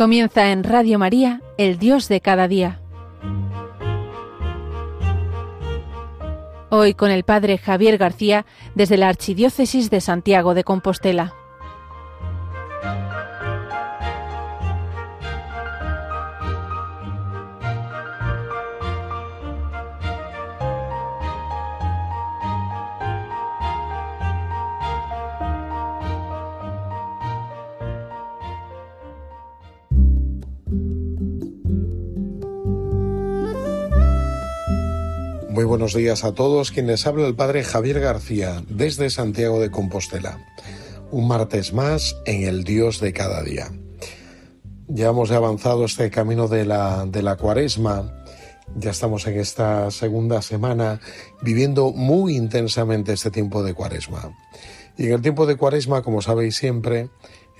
Comienza en Radio María, el Dios de cada día. Hoy con el Padre Javier García desde la Archidiócesis de Santiago de Compostela. Muy buenos días a todos. Quien les habla el Padre Javier García desde Santiago de Compostela. Un martes más en el Dios de cada día. Ya hemos avanzado este camino de la, de la cuaresma. Ya estamos en esta segunda semana viviendo muy intensamente este tiempo de cuaresma. Y en el tiempo de cuaresma, como sabéis siempre,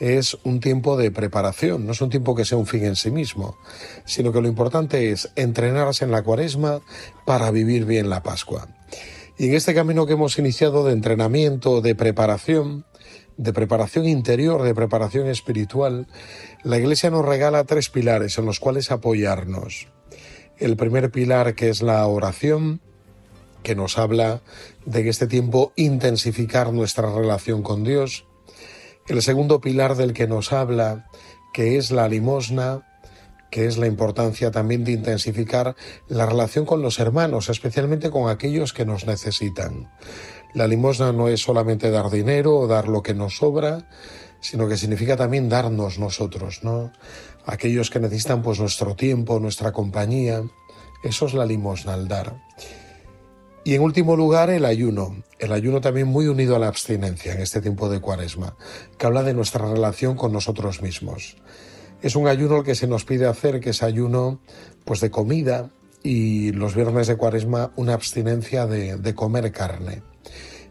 es un tiempo de preparación, no es un tiempo que sea un fin en sí mismo, sino que lo importante es entrenarse en la cuaresma para vivir bien la Pascua. Y en este camino que hemos iniciado de entrenamiento, de preparación, de preparación interior, de preparación espiritual, la Iglesia nos regala tres pilares en los cuales apoyarnos. El primer pilar que es la oración, que nos habla de que este tiempo intensificar nuestra relación con Dios. El segundo pilar del que nos habla, que es la limosna, que es la importancia también de intensificar la relación con los hermanos, especialmente con aquellos que nos necesitan. La limosna no es solamente dar dinero o dar lo que nos sobra, sino que significa también darnos nosotros, ¿no? Aquellos que necesitan pues nuestro tiempo, nuestra compañía, eso es la limosna al dar. Y en último lugar, el ayuno. El ayuno también muy unido a la abstinencia en este tiempo de cuaresma, que habla de nuestra relación con nosotros mismos. Es un ayuno el que se nos pide hacer, que es ayuno pues de comida y los viernes de cuaresma una abstinencia de, de comer carne.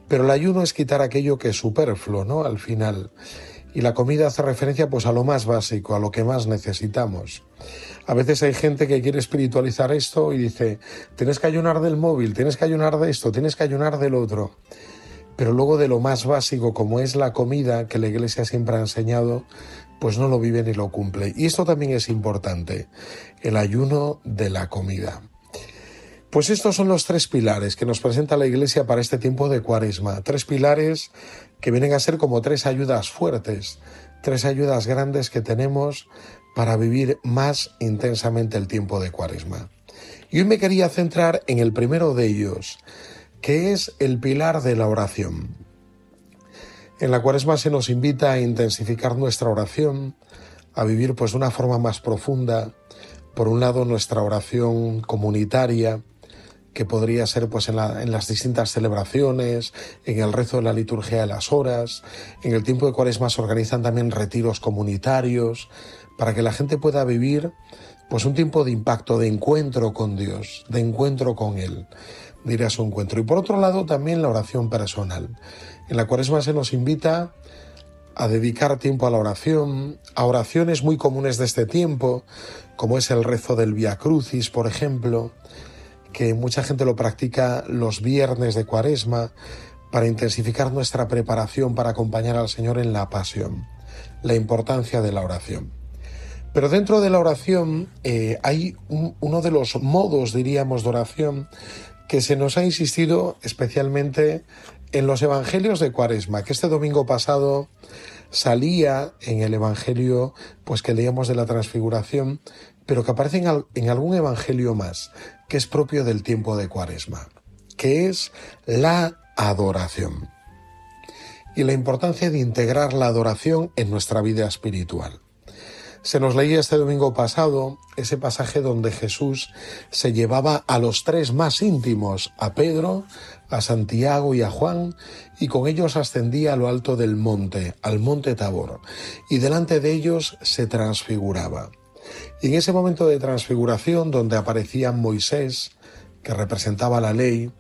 Pero el ayuno es quitar aquello que es superfluo, ¿no? Al final. Y la comida hace referencia pues a lo más básico, a lo que más necesitamos. A veces hay gente que quiere espiritualizar esto y dice, tienes que ayunar del móvil, tienes que ayunar de esto, tienes que ayunar del otro. Pero luego de lo más básico, como es la comida que la Iglesia siempre ha enseñado, pues no lo vive ni lo cumple. Y esto también es importante, el ayuno de la comida. Pues estos son los tres pilares que nos presenta la Iglesia para este tiempo de cuaresma. Tres pilares que vienen a ser como tres ayudas fuertes, tres ayudas grandes que tenemos para vivir más intensamente el tiempo de Cuaresma. Y hoy me quería centrar en el primero de ellos, que es el pilar de la oración. En la Cuaresma se nos invita a intensificar nuestra oración, a vivir pues de una forma más profunda, por un lado nuestra oración comunitaria, que podría ser pues en, en, las distintas celebraciones, en el rezo de la liturgia de las horas, en el tiempo de cuaresma se organizan también retiros comunitarios, para que la gente pueda vivir pues un tiempo de impacto, de encuentro con Dios, de encuentro con Él, de su encuentro. Y por otro lado también la oración personal. En la cuaresma se nos invita a dedicar tiempo a la oración, a oraciones muy comunes de este tiempo, como es el rezo del Via Crucis, por ejemplo, que mucha gente lo practica los viernes de cuaresma para intensificar nuestra preparación para acompañar al Señor en la pasión, la importancia de la oración. Pero dentro de la oración eh, hay uno de los modos, diríamos, de oración que se nos ha insistido especialmente en los evangelios de Cuaresma, que este domingo pasado salía en el evangelio pues que leíamos de la transfiguración, pero que aparece en, en algún evangelio más, que es propio del tiempo de Cuaresma, que es la adoración y la importancia de integrar la adoración en nuestra vida espiritual. Se nos leía este domingo pasado ese pasaje donde Jesús se llevaba a los tres más íntimos, a Pedro, a Santiago y a Juan, y con ellos ascendía a lo alto del monte, al monte Tabor, y delante de ellos se transfiguraba. En ese momento de transfiguración donde aparecía Moisés, que representaba la ley,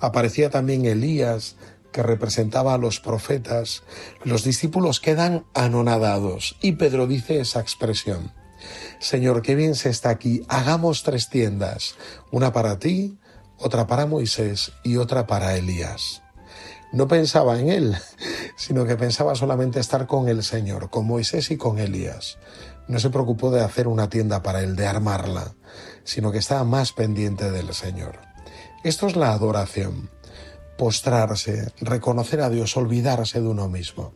aparecía también Elías, que representaba a los profetas, los discípulos quedan anonadados y Pedro dice esa expresión. Señor, qué bien se está aquí, hagamos tres tiendas, una para ti, otra para Moisés y otra para Elías. No pensaba en él, sino que pensaba solamente estar con el Señor, con Moisés y con Elías. No se preocupó de hacer una tienda para él, de armarla, sino que estaba más pendiente del Señor. Esto es la adoración, postrarse, reconocer a Dios, olvidarse de uno mismo.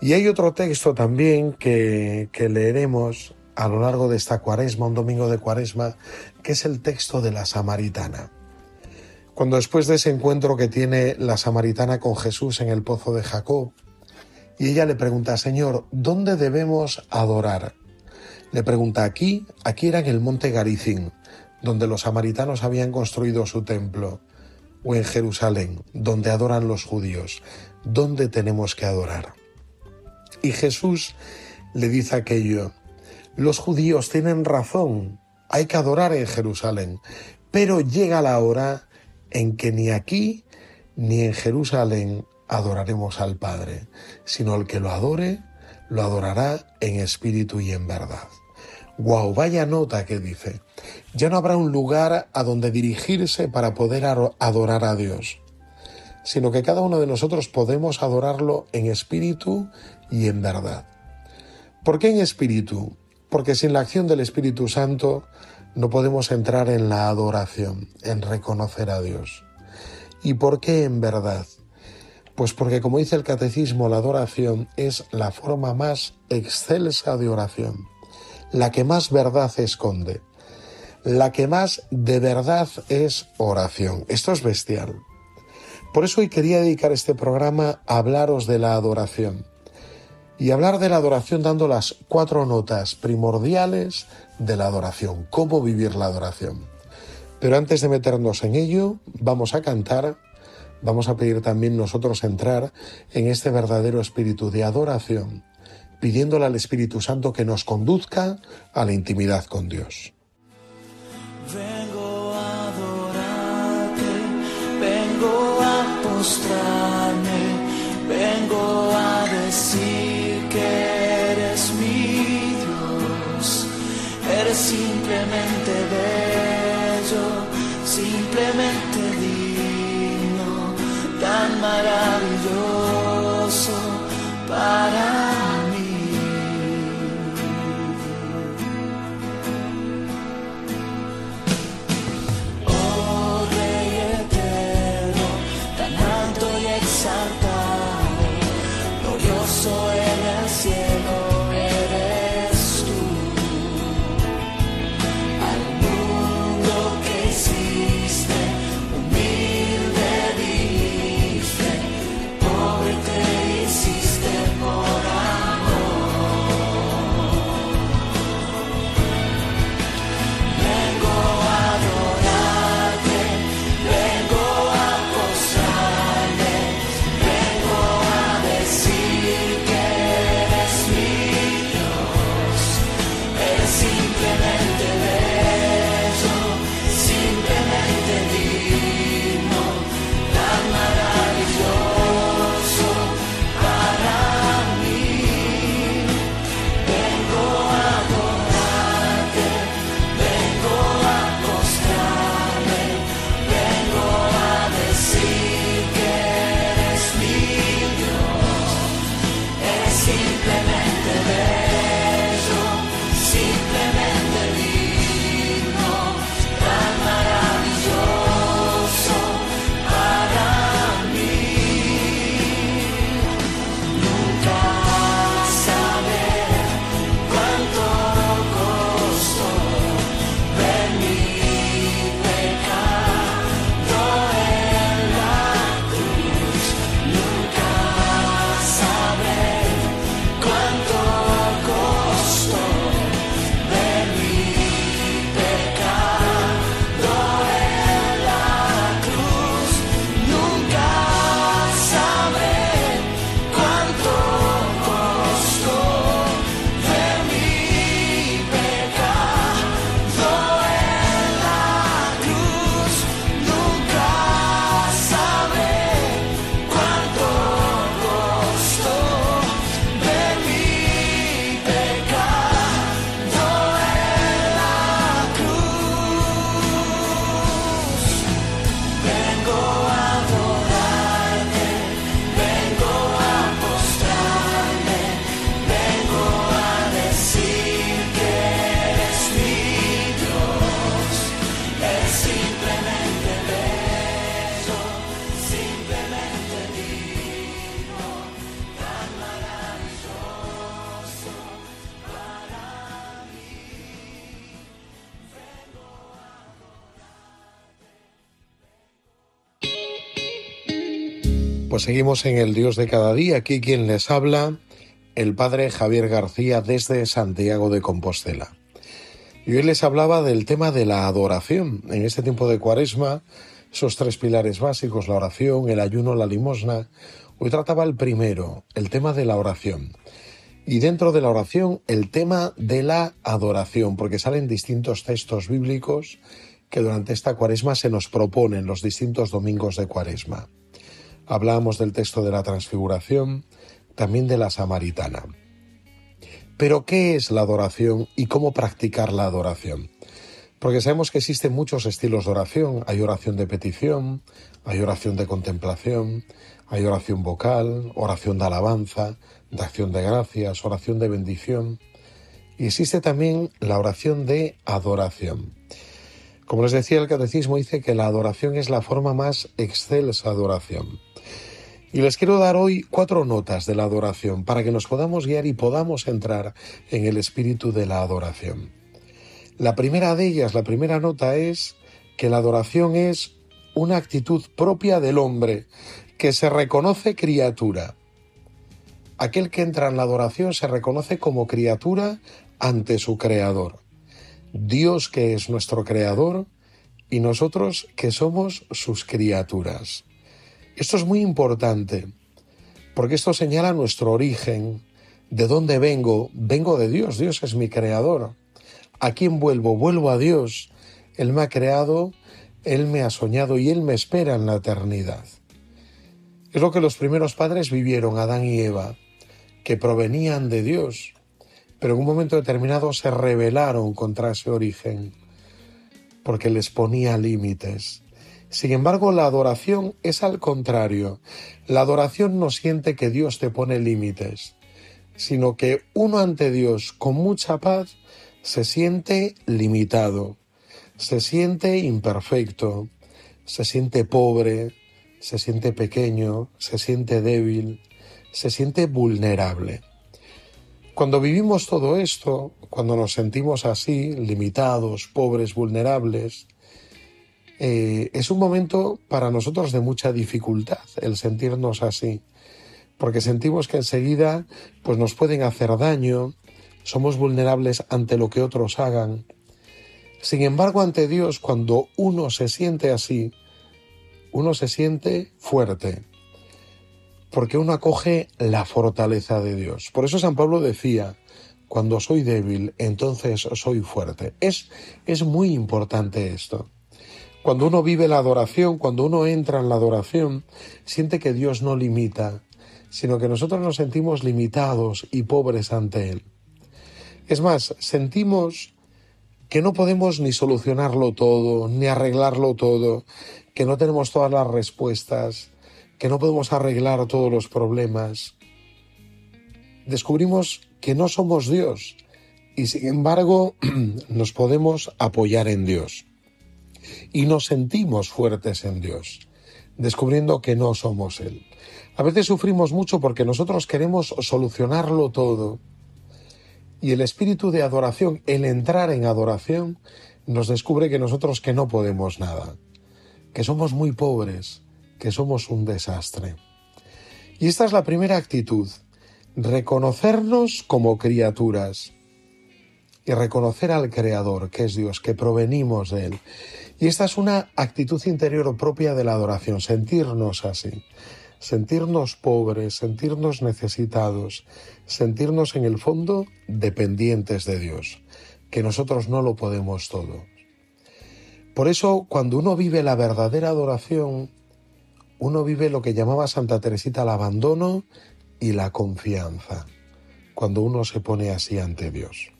Y hay otro texto también que, leeremos a lo largo de esta cuaresma, un domingo de cuaresma, que es el texto de la samaritana. Cuando después de ese encuentro que tiene la samaritana con Jesús en el pozo de Jacob, y ella le pregunta, Señor, ¿dónde debemos adorar? Le pregunta, aquí, aquí era en el monte Garizín, donde los samaritanos habían construido su templo, o en Jerusalén, donde adoran los judíos, ¿dónde tenemos que adorar? Y Jesús le dice aquello, los judíos tienen razón, hay que adorar en Jerusalén, pero llega la hora en que ni aquí ni en Jerusalén adoraremos al Padre, sino el que lo adore, lo adorará en espíritu y en verdad. Guau, vaya nota que dice. Ya no habrá un lugar a donde dirigirse para poder adorar a Dios, sino que cada uno de nosotros podemos adorarlo en espíritu y en verdad. ¿Por qué en espíritu? Porque sin la acción del Espíritu Santo no podemos entrar en la adoración, en reconocer a Dios. ¿Y por qué en verdad? Pues porque como dice el catecismo, la adoración es la forma más excelsa de oración, la que más verdad esconde, la que más de verdad es oración. Esto es bestial. Por eso hoy quería dedicar este programa a hablaros de la adoración y hablar de la adoración dando las cuatro notas primordiales de la adoración, cómo vivir la adoración. Pero antes de meternos en ello, vamos a cantar vamos a pedir también nosotros entrar en este verdadero espíritu de adoración, pidiéndole al Espíritu Santo que nos conduzca a la intimidad con Dios. Vengo a adorarte, vengo a postrarme, vengo a decir que eres mi Dios, eres simplemente bello, simplemente tan seguimos en el Dios de cada día. Aquí quien les habla, el Padre Javier García desde Santiago de Compostela. Y hoy les hablaba del tema de la adoración. En este tiempo de cuaresma, esos tres pilares básicos, la oración, el ayuno, la limosna. Hoy trataba el primero, el tema de la oración. Y dentro de la oración, el tema de la adoración, porque salen distintos textos bíblicos que durante esta cuaresma se nos proponen los distintos domingos de cuaresma. Hablábamos del texto de la transfiguración, también de la samaritana. Pero, ¿qué es la adoración y cómo practicar la adoración? Porque sabemos que existen muchos estilos de oración. Hay oración de petición, hay oración de contemplación, hay oración vocal, oración de alabanza, de acción de gracias, oración de bendición. Y existe también la oración de adoración. Como les decía, el catecismo dice que la adoración es la forma más excelsa de adoración. Y les quiero dar hoy cuatro notas de la adoración para que nos podamos guiar y podamos entrar en el espíritu de la adoración. La primera de ellas, la primera nota es que la adoración es una actitud propia del hombre que se reconoce criatura. Aquel que entra en la adoración se reconoce como criatura ante su creador. Dios que es nuestro creador y nosotros que somos sus criaturas. Esto es muy importante, porque esto señala nuestro origen, de dónde vengo, vengo de Dios, Dios es mi creador. ¿A quién vuelvo? Vuelvo a Dios. Él me ha creado, Él me ha soñado y Él me espera en la eternidad. Es lo que los primeros padres vivieron, Adán y Eva, que provenían de Dios, pero en un momento determinado se rebelaron contra ese origen, porque les ponía límites. Sin embargo, la adoración es al contrario. La adoración no siente que Dios te pone límites, sino que uno ante Dios con mucha paz se siente limitado, se siente imperfecto, se siente pobre, se siente pequeño, se siente débil, se siente vulnerable. Cuando vivimos todo esto, cuando nos sentimos así, limitados, pobres, vulnerables, eh, es un momento para nosotros de mucha dificultad el sentirnos así, porque sentimos que enseguida pues nos pueden hacer daño, somos vulnerables ante lo que otros hagan. Sin embargo, ante Dios, cuando uno se siente así, uno se siente fuerte, porque uno acoge la fortaleza de Dios. Por eso San Pablo decía, cuando soy débil, entonces soy fuerte. Es, es muy importante esto. Cuando uno vive la adoración, cuando uno entra en la adoración, siente que Dios no limita, sino que nosotros nos sentimos limitados y pobres ante Él. Es más, sentimos que no podemos ni solucionarlo todo, ni arreglarlo todo, que no tenemos todas las respuestas, que no podemos arreglar todos los problemas. Descubrimos que no somos Dios y sin embargo nos podemos apoyar en Dios. Y nos sentimos fuertes en Dios, descubriendo que no somos Él. A veces sufrimos mucho porque nosotros queremos solucionarlo todo. Y el espíritu de adoración, el entrar en adoración, nos descubre que nosotros que no podemos nada, que somos muy pobres, que somos un desastre. Y esta es la primera actitud, reconocernos como criaturas y reconocer al Creador, que es Dios, que provenimos de Él. Y esta es una actitud interior propia de la adoración, sentirnos así, sentirnos pobres, sentirnos necesitados, sentirnos en el fondo dependientes de Dios, que nosotros no lo podemos todo. Por eso, cuando uno vive la verdadera adoración, uno vive lo que llamaba Santa Teresita el abandono y la confianza, cuando uno se pone así ante Dios.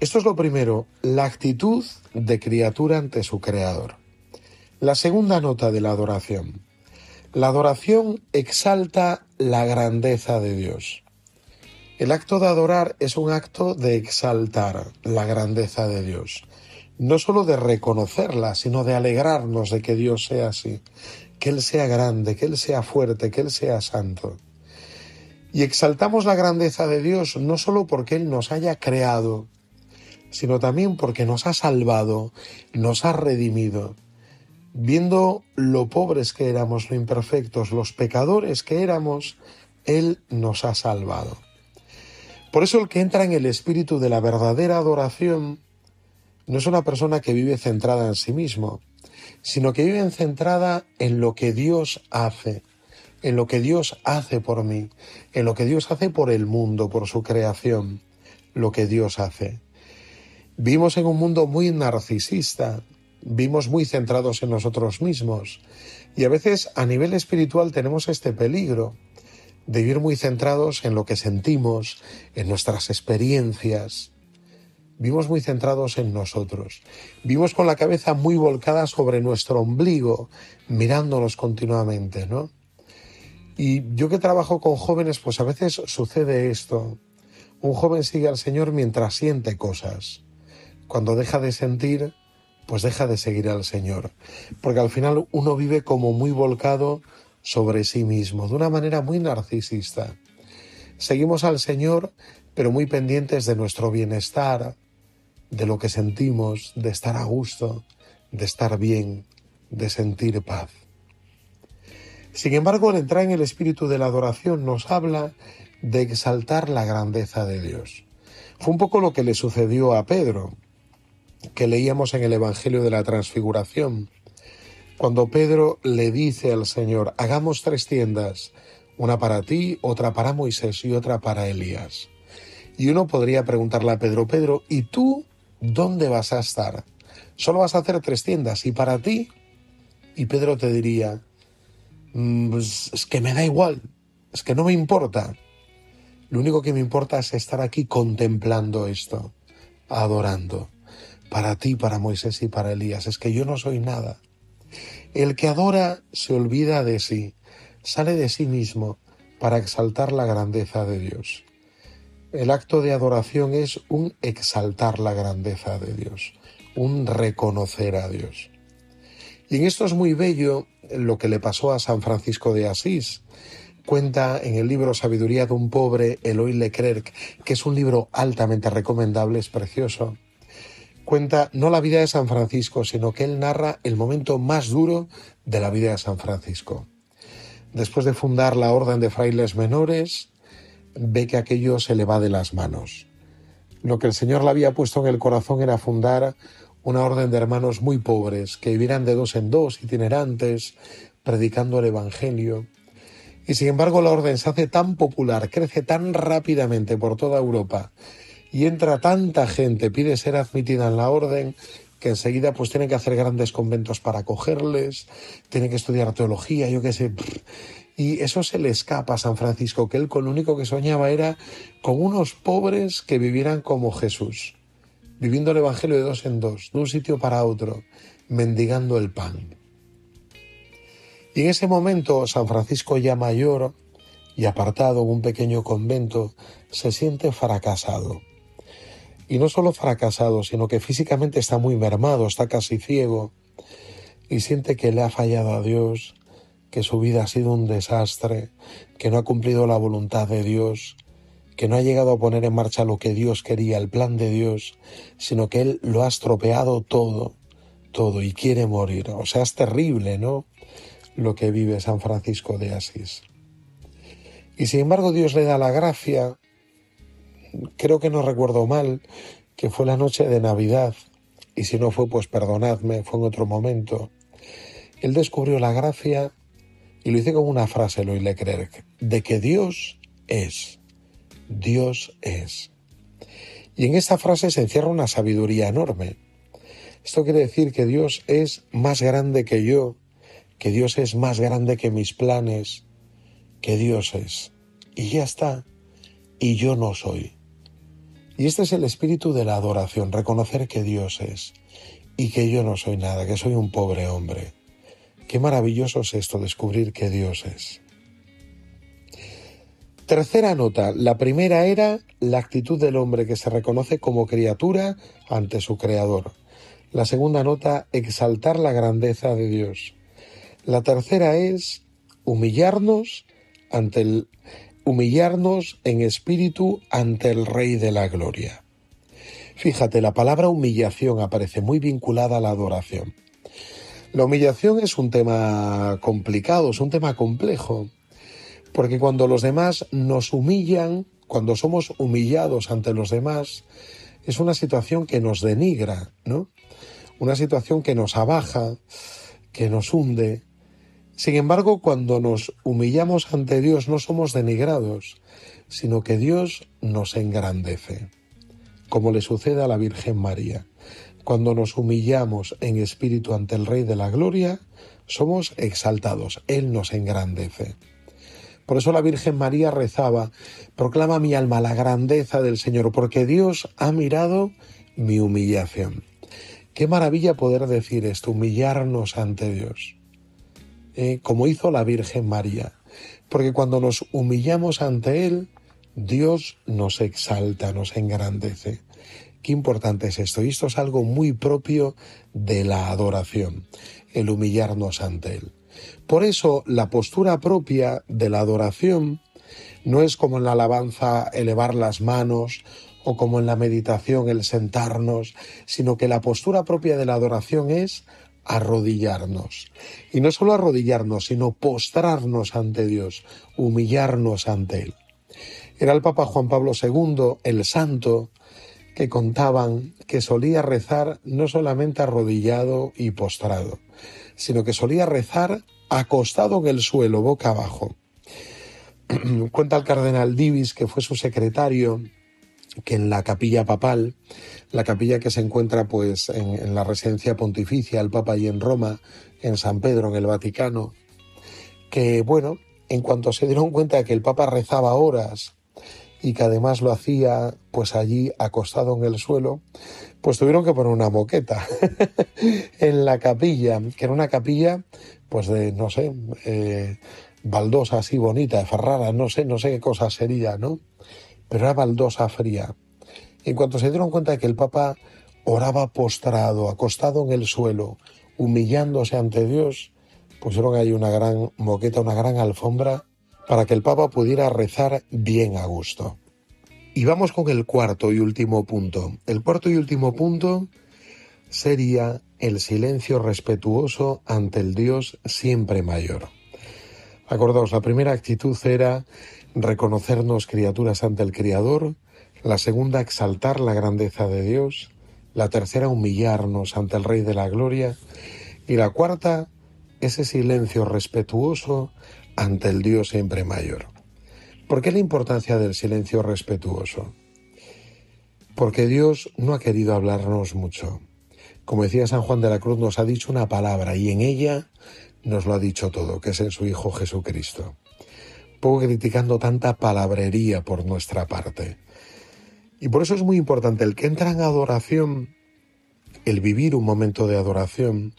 Esto es lo primero, la actitud de criatura ante su Creador. La segunda nota de la adoración. La adoración exalta la grandeza de Dios. El acto de adorar es un acto de exaltar la grandeza de Dios no solo de reconocerla, sino de alegrarnos de que Dios sea así, que Él sea grande, que Él sea fuerte, que Él sea santo. Y exaltamos la grandeza de Dios no solo porque Él nos haya creado, sino también porque nos ha salvado, nos ha redimido. viendo lo pobres que éramos, lo imperfectos, los pecadores que éramos, Él nos ha salvado. Por eso el que entra en el espíritu de la verdadera adoración no es una persona que vive centrada en sí mismo, sino que vive centrada en lo que Dios hace, en lo que Dios hace por mí, en lo que Dios hace por el mundo, por su creación, lo que Dios hace. Vivimos en un mundo muy narcisista, vivimos muy centrados en nosotros mismos y a veces a nivel espiritual tenemos este peligro de vivir muy centrados en lo que sentimos, en nuestras experiencias. Vivimos muy centrados en nosotros. Vivimos con la cabeza muy volcada sobre nuestro ombligo, mirándonos continuamente, ¿no? Y yo que trabajo con jóvenes, pues a veces sucede esto. Un joven sigue al Señor mientras siente cosas. Cuando deja de sentir, pues deja de seguir al Señor. Porque al final uno vive como muy volcado sobre sí mismo, de una manera muy narcisista. Seguimos al Señor, pero muy pendientes de nuestro bienestar, de lo que sentimos, de estar a gusto, de estar bien, de sentir paz. Sin embargo, al entrar en el espíritu de la adoración nos habla de exaltar la grandeza de Dios. Fue un poco lo que le sucedió a Pedro, que leíamos en el Evangelio de la Transfiguración, cuando Pedro le dice al Señor, hagamos tres tiendas, una para ti, otra para Moisés y otra para Elías. Y uno podría preguntarle a Pedro, Pedro, ¿y tú dónde vas a estar? Solo vas a hacer tres tiendas, ¿y para ti? Y Pedro te diría, mm, pues es que me da igual, es que no me importa. Lo único que me importa es estar aquí contemplando esto, adorando para ti, para Moisés y para Elías. Es que yo no soy nada. El que adora se olvida de sí, sale de sí mismo para exaltar la grandeza de Dios. El acto de adoración es un exaltar la grandeza de Dios, un reconocer a Dios. Y en esto es muy bello lo que le pasó a San Francisco de Asís. Cuenta en el libro Sabiduría de un pobre, Eloy Leclerc, que es un libro altamente recomendable, es precioso cuenta no la vida de San Francisco, sino que él narra el momento más duro de la vida de San Francisco. Después de fundar la Orden de Frailes Menores, ve que aquello se le va de las manos. Lo que el Señor le había puesto en el corazón era fundar una orden de hermanos muy pobres, que vivieran de dos en dos, itinerantes, predicando el Evangelio. Y sin embargo la orden se hace tan popular, crece tan rápidamente por toda Europa, y entra tanta gente, pide ser admitida en la orden, que enseguida pues tienen que hacer grandes conventos para acogerles, tienen que estudiar teología, yo qué sé. Y eso se le escapa a San Francisco, que él con lo único que soñaba era con unos pobres que vivieran como Jesús, viviendo el Evangelio de dos en dos, de un sitio para otro, mendigando el pan. Y en ese momento San Francisco ya mayor y apartado en un pequeño convento, se siente fracasado y no solo fracasado, sino que físicamente está muy mermado, está casi ciego y siente que le ha fallado a Dios, que su vida ha sido un desastre, que no ha cumplido la voluntad de Dios, que no ha llegado a poner en marcha lo que Dios quería, el plan de Dios, sino que Él lo ha estropeado todo, todo y quiere morir. O sea, es terrible, ¿no? Lo que vive San Francisco de Asís. Y sin embargo Dios le da la gracia creo que no recuerdo mal, que fue la noche de Navidad, y si no fue, pues perdonadme, fue en otro momento. Él descubrió la gracia y lo hice con una frase, lo Leclerc, de que Dios es, Dios es. Y en esta frase se encierra una sabiduría enorme. Esto quiere decir que Dios es más grande que yo, que Dios es más grande que mis planes, que Dios es. Y ya está. Y yo no soy. Y este es el espíritu de la adoración, reconocer que Dios es y que yo no soy nada, que soy un pobre hombre. Qué maravilloso es esto, descubrir que Dios es. Tercera nota. La primera era la actitud del hombre que se reconoce como criatura ante su creador. La segunda nota, exaltar la grandeza de Dios. La tercera es humillarnos ante el humillarnos en espíritu ante el Rey de la Gloria. Fíjate, la palabra humillación aparece muy vinculada a la adoración. La humillación es un tema complicado, es un tema complejo, porque cuando los demás nos humillan, cuando somos humillados ante los demás, es una situación que nos denigra, ¿no? Una situación que nos abaja, que nos hunde. Sin embargo, cuando nos humillamos ante Dios no somos denigrados, sino que Dios nos engrandece, como le sucede a la Virgen María. Cuando nos humillamos en espíritu ante el Rey de la Gloria, somos exaltados, Él nos engrandece. Por eso la Virgen María rezaba, proclama mi alma la grandeza del Señor, porque Dios ha mirado mi humillación. Qué maravilla poder decir esto, humillarnos ante Dios, eh, como hizo la Virgen María, porque cuando nos humillamos ante Él, Dios nos exalta, nos engrandece. Qué importante es esto, y esto es algo muy propio de la adoración, el humillarnos ante Él. Por eso la postura propia de la adoración no es como en la alabanza elevar las manos o como en la meditación el sentarnos, sino que la postura propia de la adoración es arrodillarnos. Y no solo arrodillarnos, sino postrarnos ante Dios, humillarnos ante Él. Era el Papa Juan Pablo II, el santo, que contaban que solía rezar no solamente arrodillado y postrado, sino que solía rezar acostado en el suelo, boca abajo. Cuenta el cardenal Divis, que fue su secretario, que en la capilla papal, la capilla que se encuentra pues en, la residencia pontificia, el Papa y en Roma, en San Pedro, en el Vaticano, que bueno, en cuanto se dieron cuenta que el Papa rezaba horas y que además lo hacía pues allí acostado en el suelo, pues tuvieron que poner una moqueta en la capilla, que era una capilla pues de, no sé, eh, baldosa así bonita, Ferrara, no sé, no sé qué cosa sería, ¿no? Pero era baldosa fría. En cuanto se dieron cuenta de que el Papa oraba postrado, acostado en el suelo, humillándose ante Dios, pusieron ahí una gran moqueta, una gran alfombra, para que el Papa pudiera rezar bien a gusto. Y vamos con el cuarto y último punto. El cuarto y último punto sería el silencio respetuoso ante el Dios siempre mayor. Acordaos, la primera actitud era reconocernos criaturas ante el Criador, la segunda exaltar la grandeza de Dios, la tercera humillarnos ante el Rey de la Gloria y la cuarta ese silencio respetuoso ante el Dios siempre mayor. ¿Por qué la importancia del silencio respetuoso? Porque Dios no ha querido hablarnos mucho. Como decía San Juan de la Cruz, nos ha dicho una palabra y en ella nos lo ha dicho todo, que es en su Hijo Jesucristo. Poco criticando tanta palabrería por nuestra parte. Y por eso es muy importante el que entra en adoración, el vivir un momento de adoración,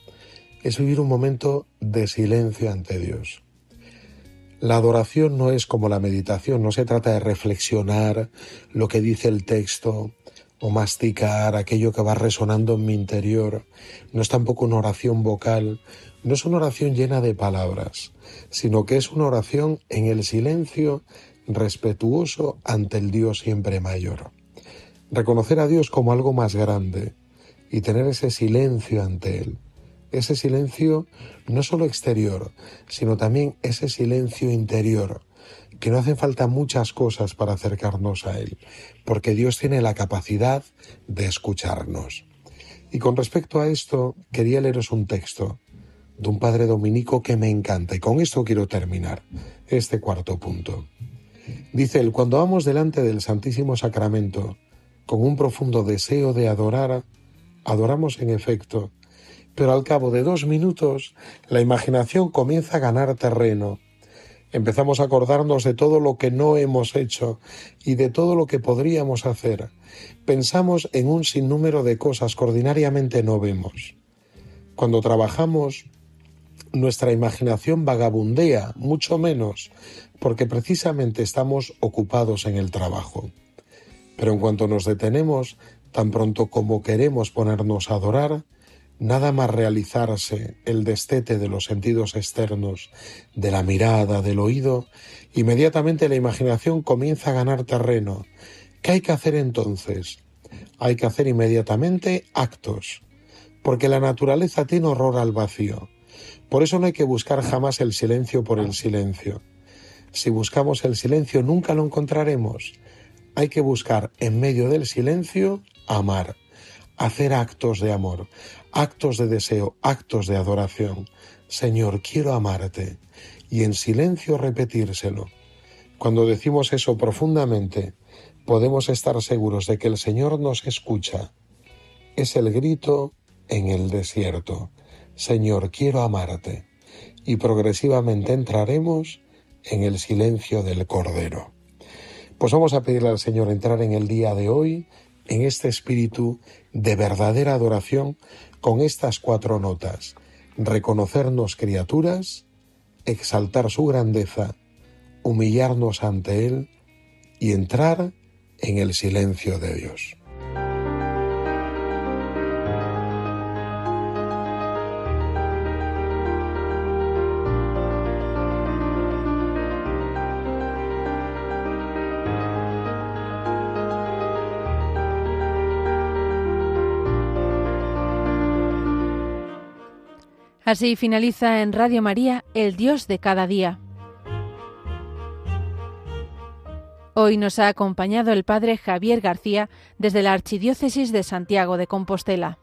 es vivir un momento de silencio ante Dios. La adoración no es como la meditación, no se trata de reflexionar lo que dice el texto, o masticar aquello que va resonando en mi interior. No es tampoco una oración vocal, no es una oración llena de palabras, sino que es una oración en el silencio respetuoso ante el Dios siempre mayor. Reconocer a Dios como algo más grande y tener ese silencio ante Él. Ese silencio no solo exterior, sino también ese silencio interior, que no hacen falta muchas cosas para acercarnos a Él, porque Dios tiene la capacidad de escucharnos. Y con respecto a esto, quería leeros un texto de un padre dominico que me encanta, y con esto quiero terminar este cuarto punto. Dice él, cuando vamos delante del Santísimo Sacramento con un profundo deseo de adorar, adoramos en efecto, pero al cabo de dos minutos la imaginación comienza a ganar terreno Empezamos a acordarnos de todo lo que no hemos hecho y de todo lo que podríamos hacer. Pensamos en un sinnúmero de cosas que ordinariamente no vemos. Cuando trabajamos, nuestra imaginación vagabundea mucho menos porque precisamente estamos ocupados en el trabajo. Pero en cuanto nos detenemos, tan pronto como queremos ponernos a adorar, nada más realizarse el destete de los sentidos externos, de la mirada, del oído, inmediatamente la imaginación comienza a ganar terreno. ¿Qué hay que hacer entonces? Hay que hacer inmediatamente actos. porque la naturaleza tiene horror al vacío. Por eso no hay que buscar jamás el silencio por el silencio. Si buscamos el silencio nunca lo encontraremos. Hay que buscar en medio del silencio amar, hacer actos de amor, actos de deseo, actos de adoración. Señor, quiero amarte. Y en silencio repetírselo. Cuando decimos eso profundamente, podemos estar seguros de que el Señor nos escucha. Es el grito en el desierto. Señor, quiero amarte. Y progresivamente entraremos en el silencio del Cordero. Pues vamos a pedirle al Señor entrar en el día de hoy en este espíritu de verdadera adoración con estas cuatro notas. Reconocernos criaturas, exaltar su grandeza, humillarnos ante Él y entrar en el silencio de Dios. Así finaliza en Radio María El Dios de cada día. Hoy nos ha acompañado el Padre Javier García desde la Archidiócesis de Santiago de Compostela.